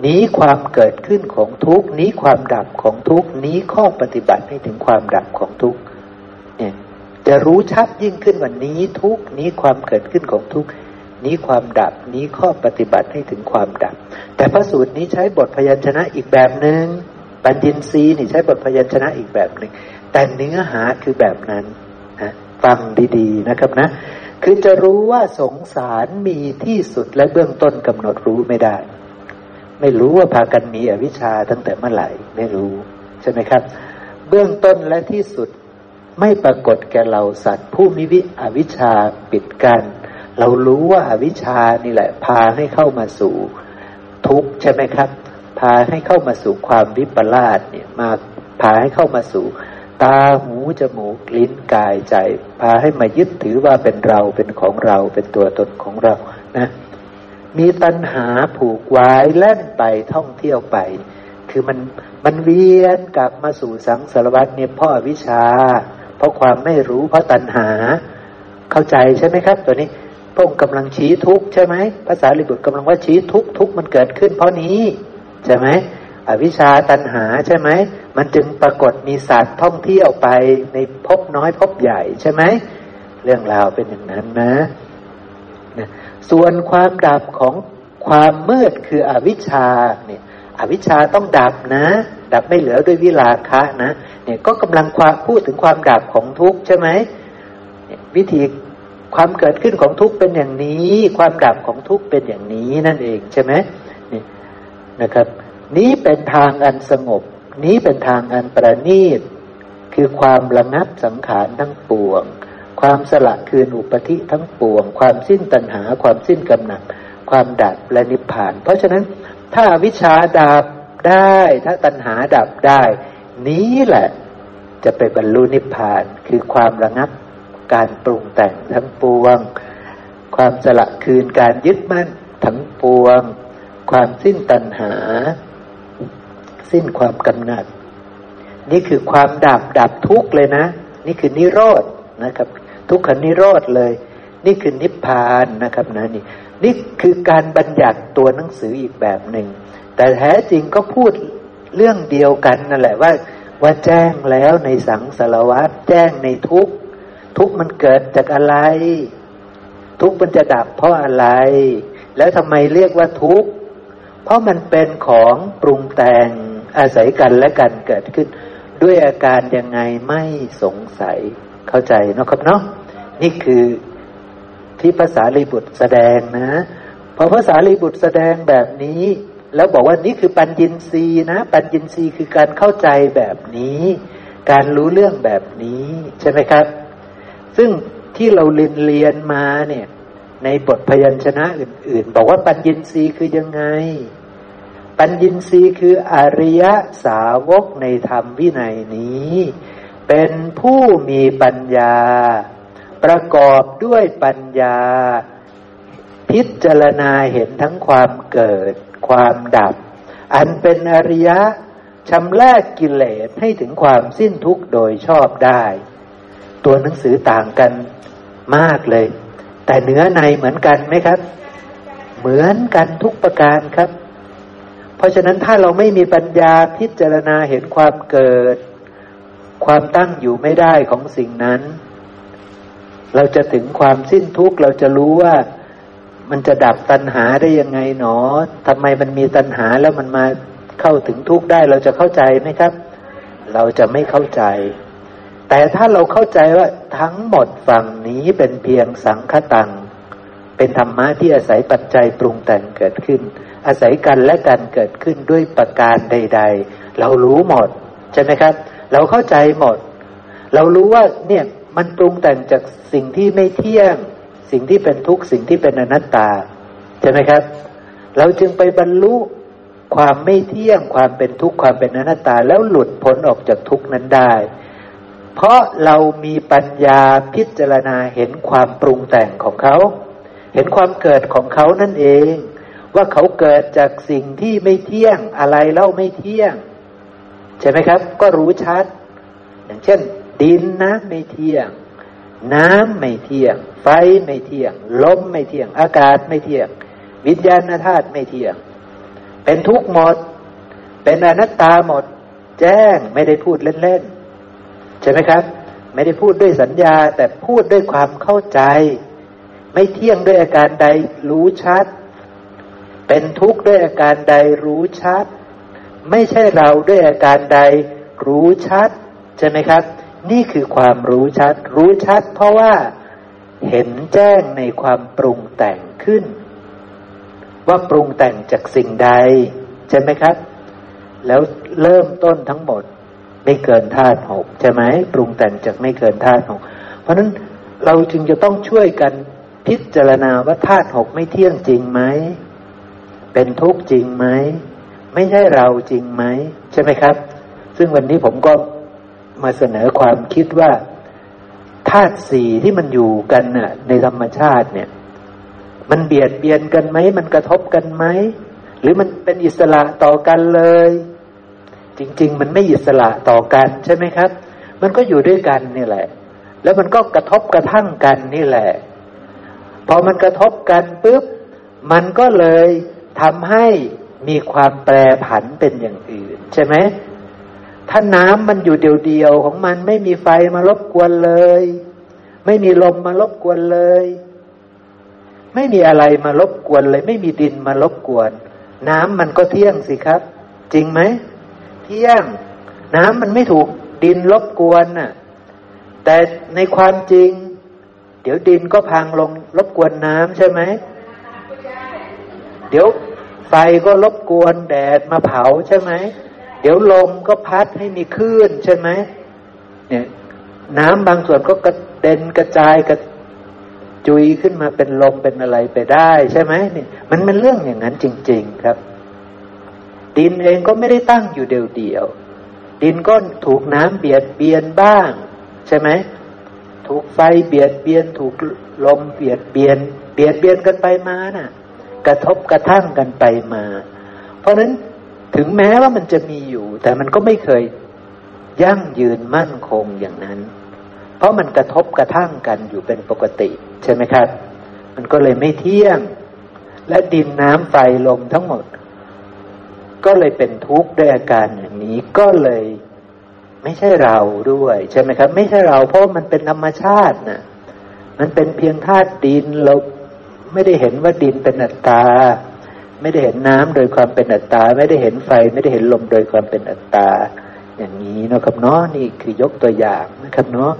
นี้ความเกิดขึ้นของทุกนี้ความดับของทุกนี้ข้อปฏิบัติให้ถึงความดับของทุกเนี่ยจะรู้ชัดยิ่งขึ้นวันนี้ทุกนี้ความเกิดขึ้นของทุกนี้ความดับนี้ข้อปฏิบัติให้ถึงความดับ แต่พระสูตรนี้ใช้บทพยัญชนะอีกแบบหนึง่งปัญญินรีนี่ใช้บทพยัญชนะอีกแบบหนึ่งแต่เนื้อหาคือแบบนั้นนะฟังดีๆนะครับนะ คือจะรู้ว่าสงสารมีที่สุดและเบื้องต้นกำหนดรู้ไม่ได้ ไม่รู้ว่าพากันมีอวิชชาตั้งแต่เมื่อไหร่ไม่รู้ ใช่ไหมครับ เบื้องต้นและที่สุดไม่ปรากฏแก่เราสัตว์ ผู้มีวิอวิชชาปิดกัน เรารู้ว่าอาวิชชานี่แหละ พาให้เข้ามาสู่ทุกข์ใช่ไหมครับ พาให้เข้ามาสู่ความวิปลาสเนี่ยมาพาให้เข้ามาสู่ตาหูจมูกลิ้นกายใจ พาให้มายึดถือว่าเป็นเราเป็นของเราเป็นตัวตนของเรานะ มีตัณหาผูกไว้แล่นไปท่องเที่ยวไป คือมันมันเวียนกลับมาสู่สังสารวัตเนี่ยพ่อวิชา เพราะความไม่รู้เพราะตัณหา เข้าใจใช่ไหมครับ ตัวนี้พระองค์กำลังชี้ทุกใช่ไหมภาษาลิบุตรกำลังว่าชี้ทุกทุกมันเกิดขึ้น เพราะนี้ใช่ไหมอวิชาตัณหาใช่ไหม มันจึงปรากฏมีสัตว์ท่องเที่ยวไปในภพน้อยภพใหญ่ใช่ไหม เรื่องราวเป็นอย่างนั้นนะ นะส่วนความดับของความมืดคืออวิชชาเนี่ย อวิชชาต้องดับนะ ดับไม่เหลือด้วยวิลาคะนะเนี่ยก็กำลังความพูดถึงความดับของทุกข์ใช่ไหมวิธีความเกิดขึ้นของทุกข์เป็นอย่างนี้ ความดับของทุกข์เป็นอย่างนี้นั่นเองใช่ไหมนี่นะครับ นี้เป็นทางอันสงบ นี้เป็นทางอันประณีต คือความระงับสังขารทั้งปวง ความสละคืนอุปธิทั้งปวง ความสิ้นตัณหา ความสิ้นกำหนัด ความดับและนิพพาน เพราะฉะนั้นถ้าวิชาดับได้ ถ้าตัณหาดับได้ นี้แหละจะไปบรรลุนิพพาน คือความระงับการปรุงแต่งทั้งปวง ความสละคืนการยึดมั่นทั้งปวง ความสิ้นตัณหา สิ้นความกำหนัด นี่คือความดับดับทุกเลยนะ นี่คือนิโรธนะครับ ทุกขนิโรธเลย นี่คือนิพพานนะครับนะนี่นี่คือการบัญญัติตัวหนังสืออีกแบบหนึ่ง แต่แท้จริงก็พูดเรื่องเดียวกันนั่นแหละว่า ว่าแจ้งแล้วในสังสารวัฏแจ้งในทุกทุกมันเกิดจากอะไร ทุกมันจะดับเพราะอะไร แล้วทำไมเรียกว่าทุกเพราะมันเป็นของปรุงแต่งอาศัยกันและกันเกิดขึ้น ด้วยอาการยังไงไม่สงสัย เข้าใจนะครับเนาะนี่คือที่ภาษาลีบุตรแสดงนะพอภาษาลีบุตรแสดงแบบนี้ แล้วบอกว่านี่คือปัญญินรีนะ ปัญญินรีคือการเข้าใจแบบนี้ การรู้เรื่องแบบนี้ใช่ไหมครับ ซึ่งที่เราเรียนเรียนมาเนี่ย ในบทพยัญชนะอื่น ๆ บอกว่าปัญญินรีคือยังไง ปัญญินรีคืออริยสาวกในธรรมวินัยนี้ เป็นผู้มีปัญญา ประกอบด้วยปัญญา พิจารณาเห็นทั้งความเกิด ความดับ อันเป็นอริยะชำระกกิเลสให้ถึงความสิ้นทุกข์โดยชอบได้ ตัวหนังสือต่างกันมากเลย แต่เนื้อในเหมือนกันไหมครับ เหมือนกันทุกประการครับ เพราะฉะนั้นถ้าเราไม่มีปัญญาพิจารณาเห็นความเกิด ความตั้งอยู่ไม่ได้ของสิ่งนั้น เราจะถึงความสิ้นทุกข์เราจะรู้ว่ามันจะดับตัณหาได้ยังไงหนอทำไมมันมีตัณหาแล้วมันมาเข้าถึงทุกข์ได้ เราจะเข้าใจไหมครับ เราจะไม่เข้าใจ แต่ถ้าเราเข้าใจว่าทั้งหมดฝั่งนี้เป็นเพียงสังคตัง เป็นธรรมะที่อาศัยปัจจัยปรุงแต่งเกิดขึ้น อาศัยกันและกันเกิดขึ้นด้วยประการใด ๆ เรารู้หมด ใช่ไหมครับ เราเข้าใจหมด เรารู้ว่าเนี่ยมันปรุงแต่งจากสิ่งที่ไม่เที่ยง สิ่งที่เป็นทุกข์สิ่งที่เป็นอนัตตา ใช่ไหมครับ เราจึงไปบรรลุความไม่เที่ยงความเป็นทุกข์ความเป็นอนัตตา แล้วหลุดพ้นออกจากทุกข์นั้นได้ เพราะเรามีปัญญาพิจารณาเห็นความปรุงแต่งของเขา เห็นความเกิดของเขานั่นเอง ว่าเขาเกิดจากสิ่งที่ไม่เที่ยงอะไรเล่าไม่เที่ยง ใช่ไหมครับ ก็รู้ชัด อย่างเช่น ดินนะไม่เที่ยง น้ำไม่เที่ยง ไฟไม่เที่ยง ลมไม่เที่ยง อากาศไม่เที่ยง วิญญาณธาตุไม่เที่ยง เป็นทุกข์หมด เป็นอนัตตาหมด แจ้งไม่ได้พูดเล่นๆใช่ไหมครับ ไม่ได้พูดด้วยสัญญา แต่พูดด้วยความเข้าใจ ไม่เที่ยงด้วยอาการใดรู้ชัด เป็นทุกข์ด้วยอาการใดรู้ชัด ไม่ใช่เราด้วยอาการใดรู้ชัด ใช่ไหมครับ นี่คือความรู้ชัด รู้ชัด เพราะว่าเห็นแจ้งในความปรุงแต่งขึ้น ว่าปรุงแต่งจากสิ่งใด ใช่ไหมครับ แล้วเริ่มต้นทั้งหมดไม่เกินธาตุหกใช่ไหมปรุงแต่งจากไม่เกินธาตุหกเพราะนั้นเราจึงจะต้องช่วยกันพิจารณาว่าธาตุหกไม่เที่ยงจริงไหม เป็นทุกข์จริงไหม ไม่ใช่เราจริงไหมใช่ไหมครับ ซึ่งวันนี้ผมก็มาเสนอความคิดว่าธาตุสี่ที่มันอยู่กันน่ะ ในธรรมชาติเนี่ย มันเบียดเบียนกันไหม มันกระทบกันไหม หรือมันเป็นอิสระต่อกันเลย จริง ๆ มันไม่อิสระต่อกันใช่ไหมครับ มันก็อยู่ด้วยกันนี่แหละ แล้วมันก็กระทบกระทั่งกันนี่แหละ พอมันกระทบกันปุ๊บมันก็เลยทำให้ มีความแปรผันเป็นอย่างอื่น ใช่ไหม ถ้าน้ำมันอยู่เดียวๆของมันไม่มีไฟมารบกวนเลย ไม่มีลมมารบกวนเลย ไม่มีอะไรมารบกวนเลย ไม่มีดินมารบกวน น้ำมันก็เที่ยงสิครับ จริงไหม เที่ยง น้ำมันไม่ถูกดินรบกวนน่ะ แต่ในความจริง เดี๋ยวดินก็พังลงรบกวนน้ำใช่ไหม เดี๋ยว ฟก็รบกวนแดดมาเผาใช่ไหม เดี๋ยวลมก็พัดให้มีคลื่นใช่ไหมเนี่ยน้ำบางส่วนก็กระเด็นกระจายกระจุยขึ้นมาเป็นลมเป็นอะไรไปได้ใช่ไหมเนี่ยมันเป็นเรื่องอย่างนั้นจริง ๆครับ ดินเองก็ไม่ได้ตั้งอยู่เดียวๆดินก็ถูกน้ำเบียดเบียนบ้าง ใช่ไหมถูกไฟเบียดเบียน ถูกลมเบียดเบียน เบียดเบียนกันไปมาน่ะ กระทบกระทั่งกันไปมา เพราะนั้นถึงแม้ว่ามันจะมีอยู่ แต่มันก็ไม่เคยยั่งยืนมั่นคงอย่างนั้น เพราะมันกระทบกระทั่งกันอยู่เป็นปกติ ใช่ไหมครับ มันก็เลยไม่เที่ยง และดินน้ำไฟลมทั้งหมด ก็เลยเป็นทุกข์ด้วยอาการอย่างนี้ก็เลยไม่ใช่เราด้วย ใช่ไหมครับ ไม่ใช่เราเพราะมันเป็นธรรมชาตินะมันเป็นเพียงธาตุดินเรา ไม่ได้เห็นว่าดินเป็นอัตตา ไม่ได้เห็นน้ำโดยความเป็นอัตตา ไม่ได้เห็นไฟ ไม่ได้เห็นลมโดยความเป็นอัตตา อย่างนี้นะครับเนาะนี่คือยกตัวอย่างนะครับเนาะ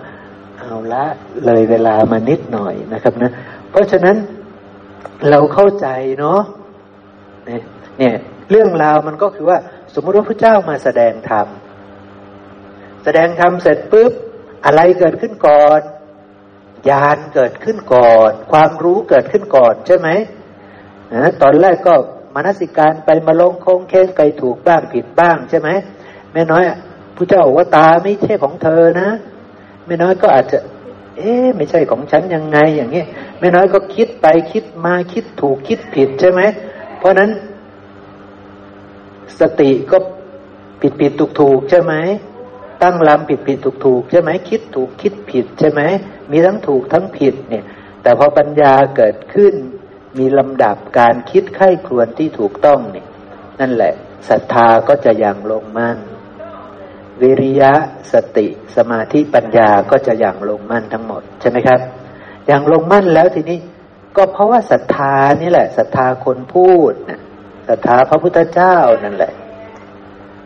เอาละเลยเวลามานิดหน่อยนะครับนะ เพราะฉะนั้นเราเข้าใจเนาะเนี่ยเรื่องราวมันก็คือว่า สมมติว่าพระเจ้ามาแสดงธรรมแสดงธรรมเสร็จปุ๊บอะไรเกิดขึ้นก่อน ญาณเกิดขึ้นก่อน ความรู้เกิดขึ้นก่อนใช่ไหมตอนแรกก็มนสิการไปมาลงคงเค้งไกถูกบ้างผิดบ้างใช่ไหมแม่น้อยผู้เจ้าบอกว่าตาไม่ใช่ของเธอนะแม่น้อยก็อาจจะ เอ๊ะไม่ใช่ของฉันยังไงอย่างเงี้ยแม่น้อยก็คิดไปคิดมาคิดถูกคิดผิดใช่ไหมเพราะนั้น สติก็ผิดผิดถูกถูกใช่ไหมตั้งลำผิดผิดถูกถูกใช่ไหมคิดถูกคิดผิดใช่ไหม มีทั้งถูกทั้งผิดเนี่ย แต่พอปัญญาเกิดขึ้น มีลำดับการคิดไข้ครวนที่ถูกต้องเนี่ย นั่นแหละศรัทธาก็จะอย่างลงมั่นวิริยะสติสมาธิปัญญาก็จะอย่างลงมั่นทั้งหมดใช่ไหมครับ อย่างลงมั่นแล้วทีนี้ ก็เพราะว่าศรัทธานี่แหละศรัทธาคนพูดนะศรัทธาพระพุทธเจ้านั่นแหละ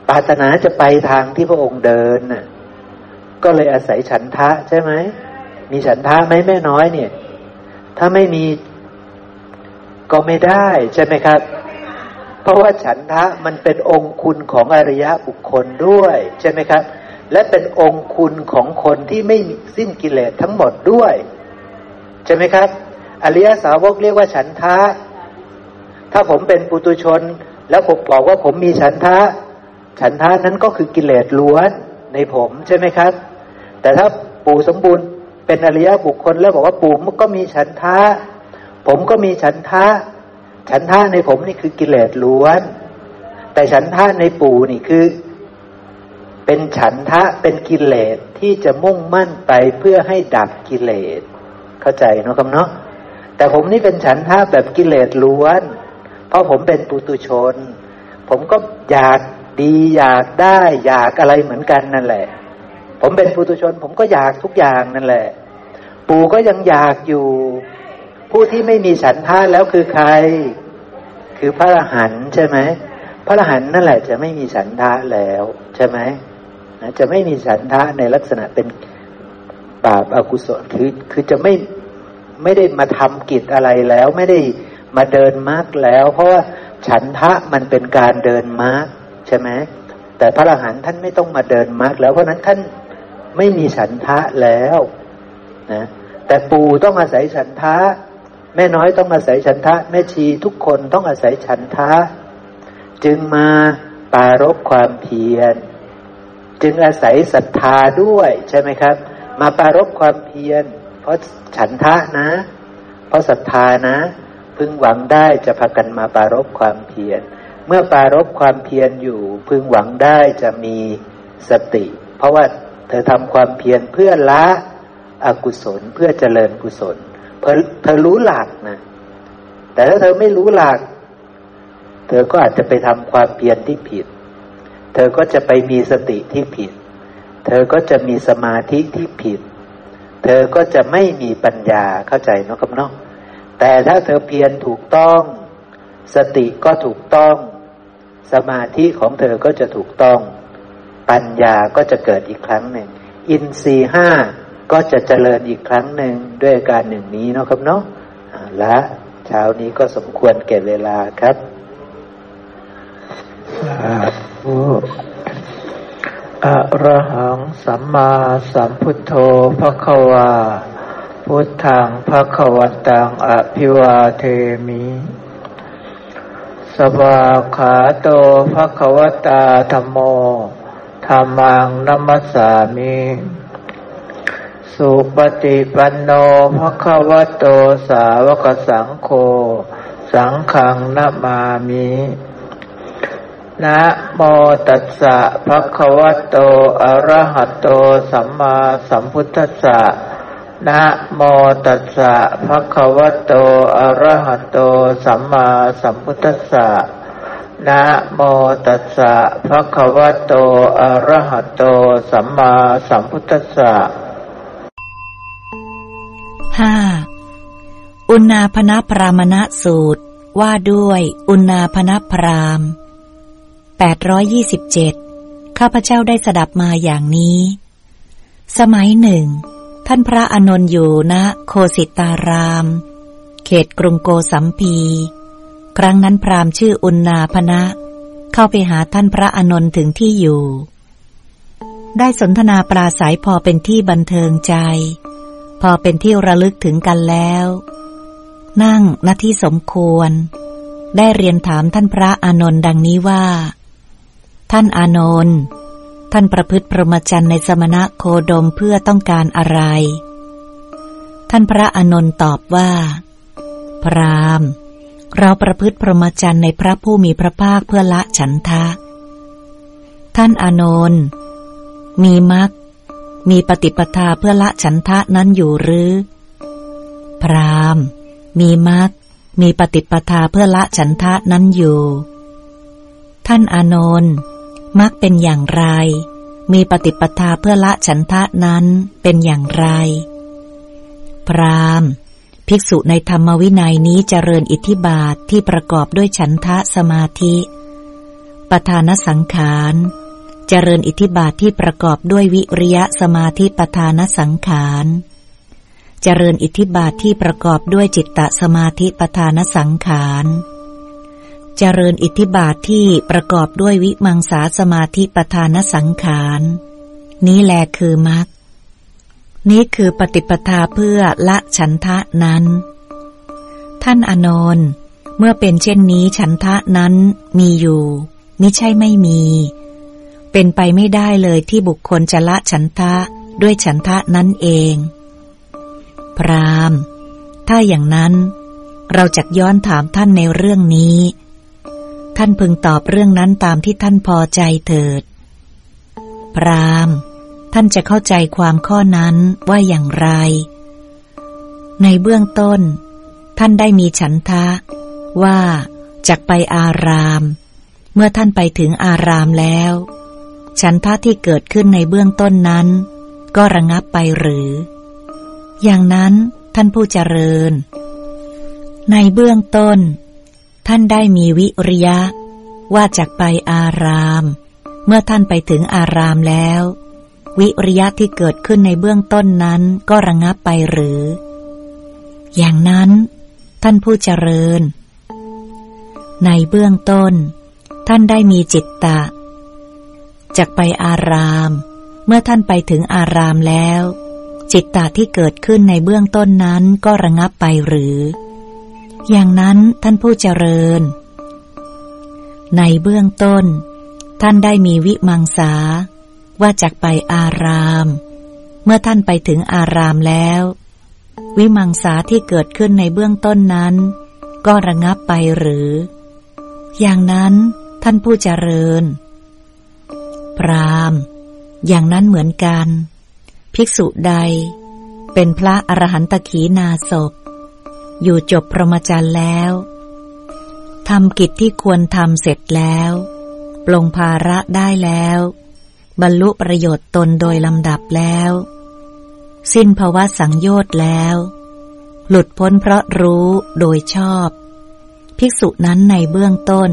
ปรารถนาจะไปทางที่พระองค์เดินน่ะ ก็เลยอาศัยฉันทะใช่ไหม มีฉันทะไหมแม่น้อยเนี่ย ถ้าไม่มีก็ไม่ได้ใช่ไหมครับ เพราะว่าฉันทะมันเป็นองค์คุณของอริยะบุคคลด้วย ใช่ไหมครับ และเป็นองค์คุณของคนที่ไม่สิ้นกิเลสทั้งหมดด้วย ใช่ไหมครับ อริยสาวกเรียกว่าฉันทะ ถ้าผมเป็นปุตุชน แล้วผมบอกว่าผมมีฉันทะ ฉันทานั้นก็คือกิเลสล้วนในผมใช่ไหมครับ แต่ถ้าปู่สมบูรณ์ เป็นอริยบุคคลแล้วบอกว่าปู่ก็มีฉันทะ ผมก็มีฉันทะ ฉันทะในผมนี่คือกิเลสล้วน แต่ฉันทะในปู่นี่คือ เป็นฉันทะเป็นกิเลสที่จะมุ่งมั่นไปเพื่อให้ดับกิเลส เข้าใจเนาะครับเนาะแต่ผมนี่เป็นฉันทะแบบกิเลสล้วน เพราะผมเป็นปุตุชน ผมก็อยากดีอยากได้ อยากอะไรเหมือนกันนั่นแหละ ผมเป็นปุถุชน ผมก็อยากทุกอย่างนั่นแหละ ปู่ก็ยังอยากอยู่ ผู้ที่ไม่มีฉันทาแล้วคือใคร คือพระอรหันต์ใช่ไหมพระอรหันต์นั่นแหละจะไม่มีฉันทะแล้วใช่ไหมจะไม่มีฉันทะในลักษณะเป็นบาปอากุศลคือคือจะไม่ไม่ได้มาทำกิจอะไรแล้ว ไม่ได้มาเดินมรรคแล้ว เพราะว่าฉันทะมันเป็นการเดินมรรคใช่ไหมแต่พระอรหันต์ท่านไม่ต้องมาเดินมรรคแล้วเพราะนั้นท่าน ไม่มีฉันทะแล้วนะแต่ปู่ต้องอาศัยฉันทะ แม่น้อยต้องอาศัยฉันทะ แม่ชีทุกคนต้องอาศัยฉันทะ จึงมาปารบความเพียร จึงอาศัยศรัทธาด้วยใช่ไหมครับ มาปารบความเพียร เพราะฉันทะนะ เพราะศรัทธานะ พึงหวังได้จะพากันมาปารบความเพียร เมื่อปารบความเพียรอยู่ พึงหวังได้จะมีสติ เพราะว่า เธอทำความเพียรเพื่อละอกุศลเพื่อเจริญกุศลเเธอรู้หลักนะ แต่ถ้าเธอไม่รู้หลัก เธอก็อาจจะไปทำความเพียรที่ผิด เธอก็จะไปมีสติที่ผิด เธอก็จะมีสมาธิที่ผิด เธอก็จะไม่มีปัญญาเข้าใจเนาะครับเนาะแต่ถ้าเธอเพียรถูกต้อง สติก็ถูกต้อง สมาธิของเธอก็จะถูกต้อง ปัญญาก็จะเกิดอีกครั้งหนึ่ง อินทรีห้าก็จะเจริญอีกครั้งหนึ่งด้วยการหนึ่งนี้เนาะครับเนาะละเช้านี้ก็สมควรเก็บเวลาครับสาธุอะระหังสัมมาสัมพุทโธพระควา พุทธังพระขวัตังอภิวาเทมิสวาขาโตพระควตาธรรมโม ธรรมังนัมสสามิสุปฏิปันโนภะคะวะโตสาวกสังโฆสังฆังนามามินะโมตัสสะภะคะวะโตอะระหะโตสัมมาสัมพุทธัสสะนะโมตัสสะภะคะวะโตอะระหะโตสัมมาสัมพุทธัสสะ นะโมตัสสะภะคะวะโต อะระหะโต สัมมาสัมพุทธัสสะห้าอุณาพนพรามณสูตร ว่าด้วยอุณาพนพราม827ข้าพเจ้าได้สดับมาอย่างนี้ สมัยหนึ่ง ท่านพระอนนท์อยู่ณโคสิตาราม เขตกรุงโกสัมพี ครั้งนั้นพราหม์ชื่ออุณนาพนะ เข้าไปหาท่านพระอนนท์ถึงที่อยู่ ได้สนทนาปราศัยพอเป็นที่บันเทิงใจ พอเป็นที่ระลึกถึงกันแล้ว นั่งณที่สมควร ได้เรียนถามท่านพระอานนท์ดังนี้ว่า ท่านอานนท์ท่านประพฤติพรหมจรรย์ในสมณะโคดมเพื่อต้องการอะไร ท่านพระอานนท์ตอบว่า พราม เราประพฤติพรหมจรรย์ในพระผู้มีพระภาคเพื่อละฉันทะ ท่านอานนท์มีมักมีปฏิปทาเพื่อละฉันทะนั้นอยู่หรือ พรามมีมักมีปฏิปทาเพื่อละฉันทะนั้นอยู่ ท่านอานนท์มักเป็นอย่างไร มีปฏิปทาเพื่อละฉันทะนั้นเป็นอย่างไร พราม ภิกษุในธรรมวินัยนี้เจริญอิทธิบาทที่ประกอบด้วยฉันทะสมาธิปทานสังขาร เจริญอิทธิบาทที่ประกอบด้วยวิริยะสมาธิปทานสังขาร เจริญอิทธิบาทที่ประกอบด้วยจิตตสมาธิปทานสังขารเจริญอิทธิบาทที่ประกอบด้วยวิมังสาสมาธิปทานสังขาร นี้แลคือมรรค นี้คือปฏิปทาเพื่อละฉันทะนั้น ท่านอนนท์เมื่อเป็นเช่นนี้ฉันทะนั้นมีอยู่มิใช่ไม่มี เป็นไปไม่ได้เลยที่บุคคลจะละฉันทะด้วยฉันทะนั้นเอง พรามถ้าอย่างนั้น เราจะย้อนถามท่านในเรื่องนี้ ท่านพึงตอบเรื่องนั้นตามที่ท่านพอใจเถิด พราม ท่านจะเข้าใจความข้อนั้นว่าอย่างไร ในเบื้องต้น ท่านได้มีฉันทะ ว่าจากไปอาราม เมื่อท่านไปถึงอารามแล้ว ฉันทะที่เกิดขึ้นในเบื้องต้นนั้น ก็ระงับไปหรือ อย่างนั้นท่านผู้เจริญ ในเบื้องต้น ท่านได้มีวิริยะ ว่าจากไปอาราม เมื่อท่านไปถึงอารามแล้ว วิริยะที่เกิดขึ้นในเบื้องต้นนั้นก็ระงับไปหรือ อย่างนั้น ท่านผู้เจริญ ในเบื้องต้น ท่านได้มีจิตตะจากไปอาราม เมื่อท่านไปถึงอารามแล้ว จิตตะที่เกิดขึ้นในเบื้องต้นนั้นก็ระงับไปหรือ อย่างนั้นท่านผู้เจริญ ในเบื้องต้น ท่านได้มีวิมังสา ว่าจากไปอาราม เมื่อท่านไปถึงอารามแล้ว วิมังสาที่เกิดขึ้นในเบื้องต้นนั้น ก็ระงับไปหรือ อย่างนั้นท่านผู้เจริญ พรามอย่างนั้นเหมือนกัน ภิกษุใด เป็นพระอรหันตขีนาศพ อยู่จบพรหมจรรย์แล้วทำกิจที่ควรทำเสร็จแล้ว ปลงภาระได้แล้ว บรรลุประโยชน์ตนโดยลำดับแล้ว สิ้นภาวะสังโยชน์แล้ว หลุดพ้นเพราะรู้โดยชอบ ภิกษุนั้นในเบื้องต้น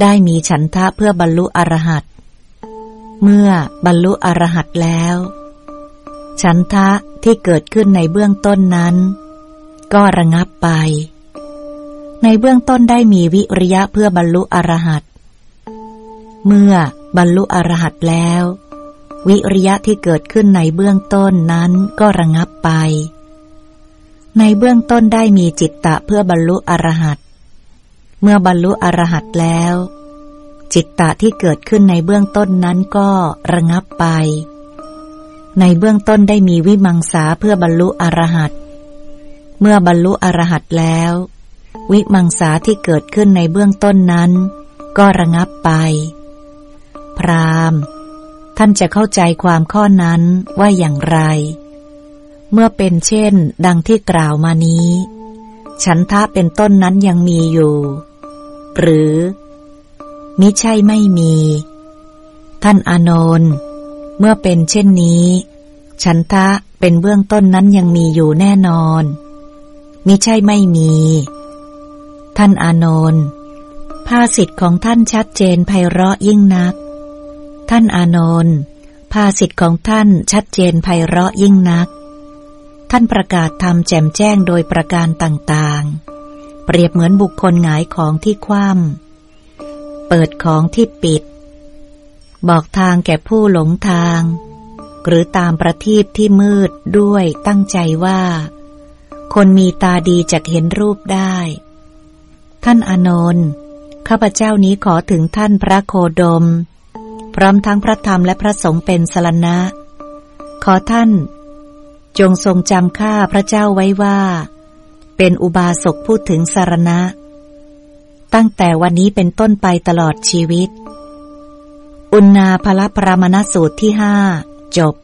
ได้มีฉันทะเพื่อบรรลุอรหัตเมื่อบรรลุอรหัตแล้ว ฉันทะที่เกิดขึ้นในเบื้องต้นนั้น ก็ระงับไป ในเบื้องต้นได้มีวิริยะเพื่อบรรลุอรหัต เมื่อบรรลุอรหัตแล้ว วิริยะที่เกิดขึ้นในเบื้องต้นนั้นก็ระงับไป ในเบื้องต้นได้มีจิตตะเพื่อบรรลุอรหัตเมื่อบรรลุอรหัตแล้ว จิตตะที่เกิดขึ้นในเบื้องต้นนั้นก็ระงับไป ในเบื้องต้นได้มีวิมังสาเพื่อบรรลุอรหัตเมื่อบรรลุอรหัตแล้ว วิมังสาที่เกิดขึ้นในเบื้องต้นนั้น ก็ระงับไป พราหมณ์ ท่านจะเข้าใจความข้อนั้นว่าอย่างไร เมื่อเป็นเช่น ดังที่กล่าวมานี้ ฉันทะเป็นต้นนั้นยังมีอยู่ หรือ มิใช่ไม่มี ท่านอานนท์เมื่อเป็นเช่นนี้ ฉันทะเป็นเบื้องต้นนั้นยังมีอยู่แน่นอน มิใช่ไม่มี ท่านอานนท์ภาสิทธิ์ของท่านชัดเจนไพเราะยิ่งนัก ท่านอานนท์ภาสิทธิ์ของท่านชัดเจนไพเราะยิ่งนัก ท่านประกาศธรรมแจ่มแจ้งโดยประการต่างๆ เปรียบเหมือนบุคคลหงายของที่คว่ำเปิดของที่ปิด บอกทางแก่ผู้หลงทาง หรือตามประทีปที่มืดด้วยตั้งใจว่า คนมีตาดีจะเห็นรูปได้ ท่านอานนท์ข้าพเจ้านี้ขอถึงท่านพระโคดม พร้อมทั้งพระธรรมและพระสงฆ์เป็นสรณะ ขอท่าน จงทรงจำข้าพระเจ้าไว้ว่า เป็นอุบาสกพูดถึงสารณะ ตั้งแต่วันนี้เป็นต้นไปตลอดชีวิต อุณาภละปรามณสูตรที่ห้าจบ